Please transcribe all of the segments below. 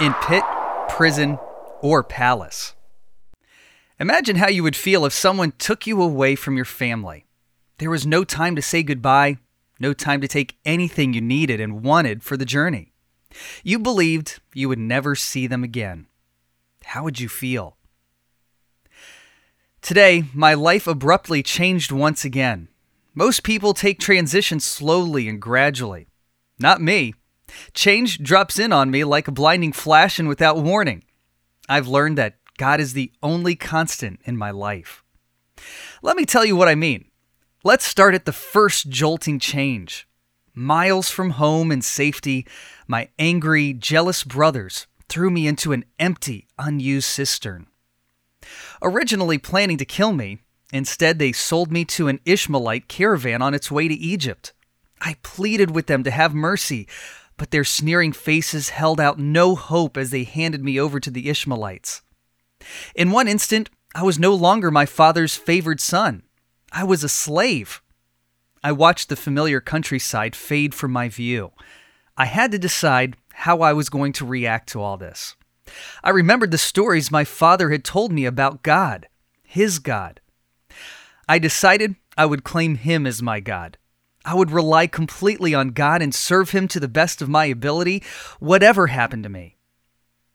In Pit, Prison, or Palace. Imagine how you would feel if someone took you away from your family. There was no time to say goodbye, no time to take anything you needed and wanted for the journey. You believed you would never see them again. How would you feel? Today, my life abruptly changed once again. Most people take transitions slowly and gradually. Not me. Change drops in on me like a blinding flash and without warning. I've learned that God is the only constant in my life. Let me tell you what I mean. Let's start at the first jolting change. Miles from home and safety, my angry, jealous brothers threw me into an empty, unused cistern. Originally planning to kill me, instead they sold me to an Ishmaelite caravan on its way to Egypt. I pleaded with them to have mercy, but their sneering faces held out no hope as they handed me over to the Ishmaelites. In one instant, I was no longer my father's favored son. I was a slave. I watched the familiar countryside fade from my view. I had to decide how I was going to react to all this. I remembered the stories my father had told me about God, his God. I decided I would claim him as my God. I would rely completely on God and serve Him to the best of my ability, whatever happened to me.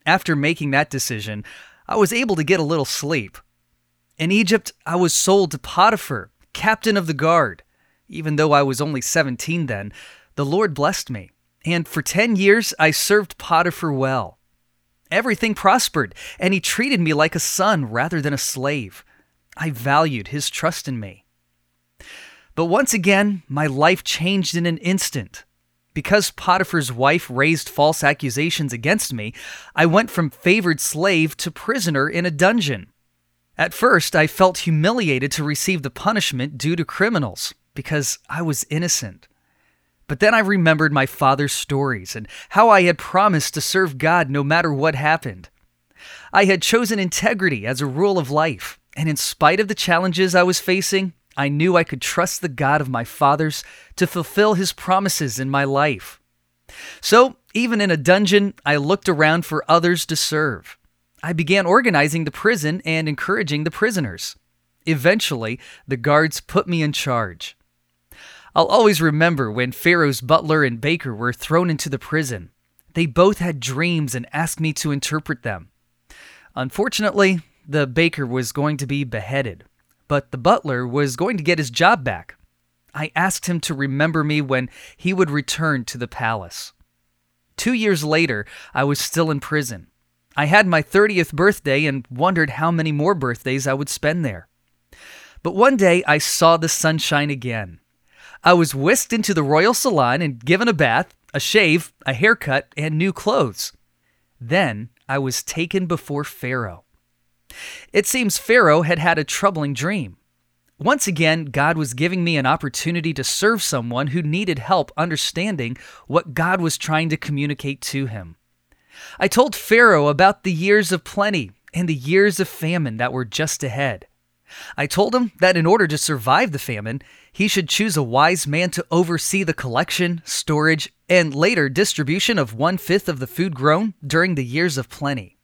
After making that decision, I was able to get a little sleep. In Egypt, I was sold to Potiphar, captain of the guard. Even though I was only 17 then, the Lord blessed me, and for 10 years I served Potiphar well. Everything prospered, and he treated me like a son rather than a slave. I valued his trust in me. But once again, my life changed in an instant. Because Potiphar's wife raised false accusations against me, I went from favored slave to prisoner in a dungeon. At first, I felt humiliated to receive the punishment due to criminals, because I was innocent. But then I remembered my father's stories and how I had promised to serve God no matter what happened. I had chosen integrity as a rule of life, and in spite of the challenges I was facing, I knew I could trust the God of my fathers to fulfill his promises in my life. So, even in a dungeon, I looked around for others to serve. I began organizing the prison and encouraging the prisoners. Eventually, the guards put me in charge. I'll always remember when Pharaoh's butler and baker were thrown into the prison. They both had dreams and asked me to interpret them. Unfortunately, the baker was going to be beheaded but the butler was going to get his job back. I asked him to remember me when he would return to the palace. Two years later, I was still in prison. I had my 30th birthday and wondered how many more birthdays I would spend there. But one day I saw the sunshine again. I was whisked into the royal salon and given a bath, a shave, a haircut, and new clothes. Then I was taken before Pharaoh. It seems Pharaoh had had a troubling dream. Once again, God was giving me an opportunity to serve someone who needed help understanding what God was trying to communicate to him. I told Pharaoh about the years of plenty and the years of famine that were just ahead. I told him that in order to survive the famine, he should choose a wise man to oversee the collection, storage, and later distribution of one fifth of the food grown during the years of plenty.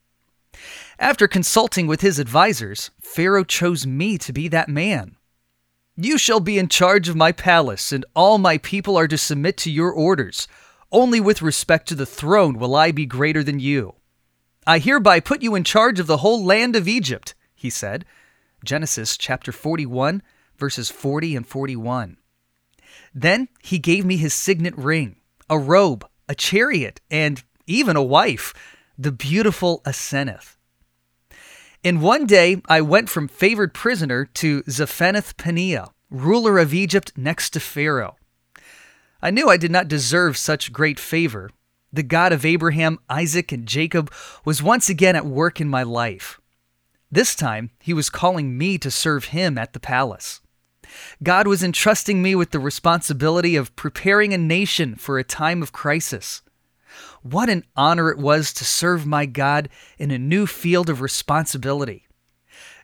After consulting with his advisers, Pharaoh chose me to be that man. You shall be in charge of my palace, and all my people are to submit to your orders. Only with respect to the throne will I be greater than you. I hereby put you in charge of the whole land of Egypt, he said. Genesis chapter 41, verses 40 and 41. Then he gave me his signet ring, a robe, a chariot, and even a wife, the beautiful Asenath. In one day, I went from favored prisoner to Zaphenath Paneah, ruler of Egypt next to Pharaoh. I knew I did not deserve such great favor. the God of Abraham, Isaac, and Jacob, was once again at work in my life. This time, he was calling me to serve him at the palace. God was entrusting me with the responsibility of preparing a nation for a time of crisis. What an honor it was to serve my God in a new field of responsibility.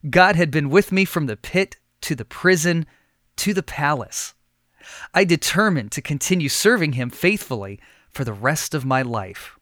God had been with me from the pit to the prison to the palace. I determined to continue serving him faithfully for the rest of my life.